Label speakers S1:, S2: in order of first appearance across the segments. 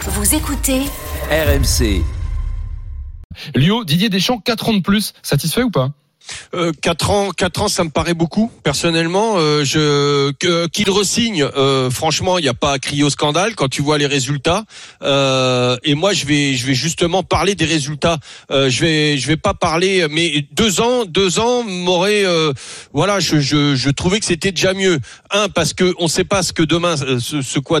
S1: Vous écoutez
S2: RMC.
S3: Lio, Didier Deschamps, 4 ans de plus, satisfait ou pas?
S4: Euh, 4 ans, quatre ans, ça me paraît beaucoup. Personnellement, euh, je que- qu'il resigne. euh, franchement, il n'y a pas à crier au scandale quand tu vois les résultats. Euh, et moi, je vais, je vais justement parler des résultats. Euh, je vais, je vais pas parler. Mais deux ans, deux ans m'aurait, euh, voilà, je, je, je trouvais que c'était déjà mieux. Un parce que on sait pas ce que demain, ce, ce quoi.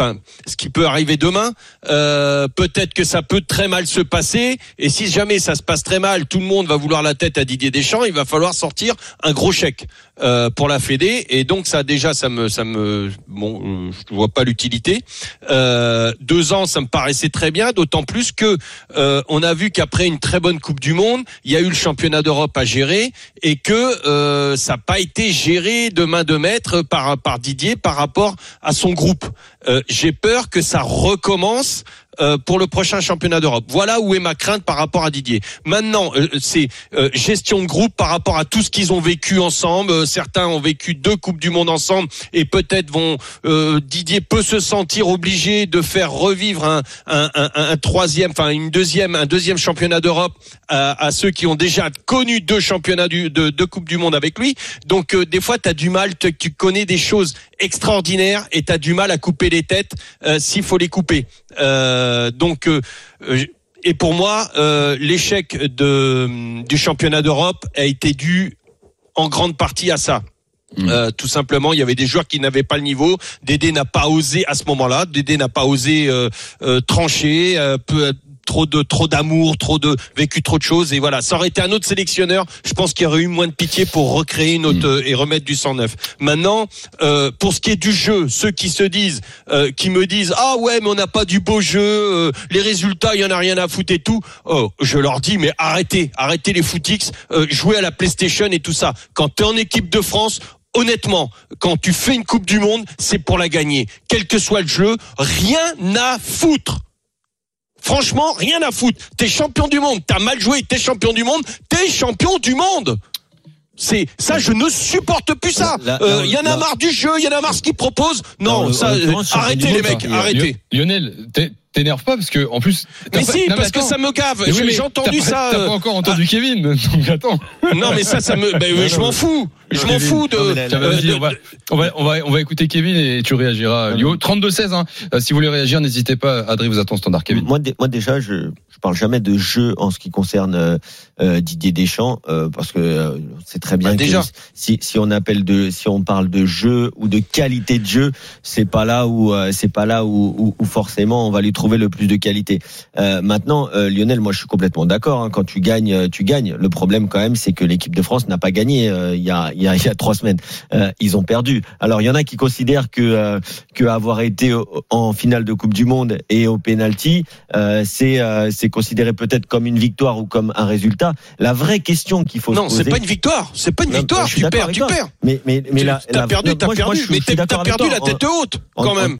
S4: Enfin, ce qui peut arriver demain, euh, peut-être que ça peut très mal se passer. Et si jamais ça se passe très mal, tout le monde va vouloir la tête à Didier Deschamps. Il va falloir sortir un gros chèque euh, pour la Fédé. Et donc ça déjà, ça me, ça me, bon, euh, je vois pas l'utilité. Deux ans, ça me paraissait très bien. D'autant plus que on a vu qu'après une très bonne Coupe du Monde, il y a eu le championnat d'Europe à gérer et que ça n'a pas été géré de main de maître par Didier par rapport à son groupe. J'ai peur que ça recommence euh, pour le prochain championnat d'Europe. Voilà où est ma crainte par rapport à Didier. Maintenant, euh, c'est euh, gestion de groupe par rapport à tout ce qu'ils ont vécu ensemble. Euh, certains ont vécu deux coupes du monde ensemble et peut-être vont euh, Didier peut se sentir obligé de faire revivre un, un, un, troisième, enfin une deuxième, un deuxième championnat d'Europe à, à ceux qui ont déjà connu deux championnats du, de deux coupes du monde avec lui. Donc des fois, tu as du mal, tu- connais des choses extraordinaires et tu as du mal à couper les têtes s'il faut les couper. Donc euh, euh, et pour moi, euh, l'échec de du championnat d'Europe a été dû en grande partie à ça. Euh, tout simplement, il y avait des joueurs qui n'avaient pas le niveau. Dédé n'a pas osé à ce moment-là. Dédé n'a pas osé euh, euh, trancher. euh, peu, trop de trop d'amour, trop de vécu trop de choses et voilà. Ça aurait été un autre sélectionneur. Je pense qu'il y aurait eu moins de pitié pour recréer une autre euh, et remettre du sang neuf. Maintenant, euh, pour ce qui est du jeu, ceux qui se disent, euh, qui me disent ah ouais mais on n'a pas du beau jeu, euh, les résultats il y en a rien à foutre et tout. Oh, je leur dis mais arrêtez, arrêtez les footix, euh, jouez à la PlayStation et tout ça. Quand tu es en équipe de France, honnêtement, quand tu fais une Coupe du Monde, c'est pour la gagner. Quel que soit le jeu, rien à foutre. Franchement, rien à foutre. T'es champion du monde. T'as mal joué. T'es champion du monde. T'es champion du monde. C'est ça, je ne supporte plus ça.
S5: Là-
S4: Euh, Il y en a marre du jeu. Il y en a marre ce qu'ils proposent. Non, ça,
S5: champion
S4: arrêtez les mecs,
S5: hein.
S4: arrêtez.
S3: Lionel, t'es- t'énerves pas parce que en plus.
S4: Mais si,
S3: non,
S4: parce que ça me gave.
S3: Oui,
S4: J'ai entendu ça.
S3: T'as
S4: euh,
S3: pas encore entendu Kevin, donc attends.
S4: Non, mais ça, ça me. ben, je m'en fous. Je m'en fous de.
S3: on va, on va, on va, écouter Kevin et tu réagiras. Lio, 32-16, hein. Euh, si vous voulez réagir, n'hésitez pas. Adrien vous attend standard, Kevin.
S5: Moi, dé- moi déjà, je je parle jamais de jeu en ce qui concerne euh, euh, Didier Deschamps euh, parce que euh, c'est très bien
S4: Bah,
S5: que
S4: déjà.
S5: si si on appelle de si on parle de jeu ou de qualité de jeu, c'est pas là où euh, c'est pas là où, où, où forcément on va lui trouver le plus de qualité. Euh, maintenant, euh, Lionel, moi je suis complètement d'accord. hein, quand tu gagnes, tu gagnes. Le problème quand même, c'est que l'équipe de France n'a pas gagné euh, il y a il y a il y a trois semaines. Euh, ils ont perdu. Alors il y en a qui considèrent que euh, que avoir été en finale de Coupe du Monde et au penalty, euh, c'est euh, c'est considéré peut-être comme une victoire ou comme un résultat. La vraie question qu'il faut
S4: Non,
S5: se
S4: c'est
S5: poser.
S4: pas une victoire. C'est pas une
S5: Non,
S4: victoire. Tu perds, tu perds.
S5: Mais mais mais
S4: Tu-
S5: la,
S4: T'as
S5: la-
S4: perdu,
S5: non, moi, moi,
S4: perdu.
S5: je
S4: Mais
S5: je avec
S4: perdu la tête haute, quand
S5: en-
S4: même.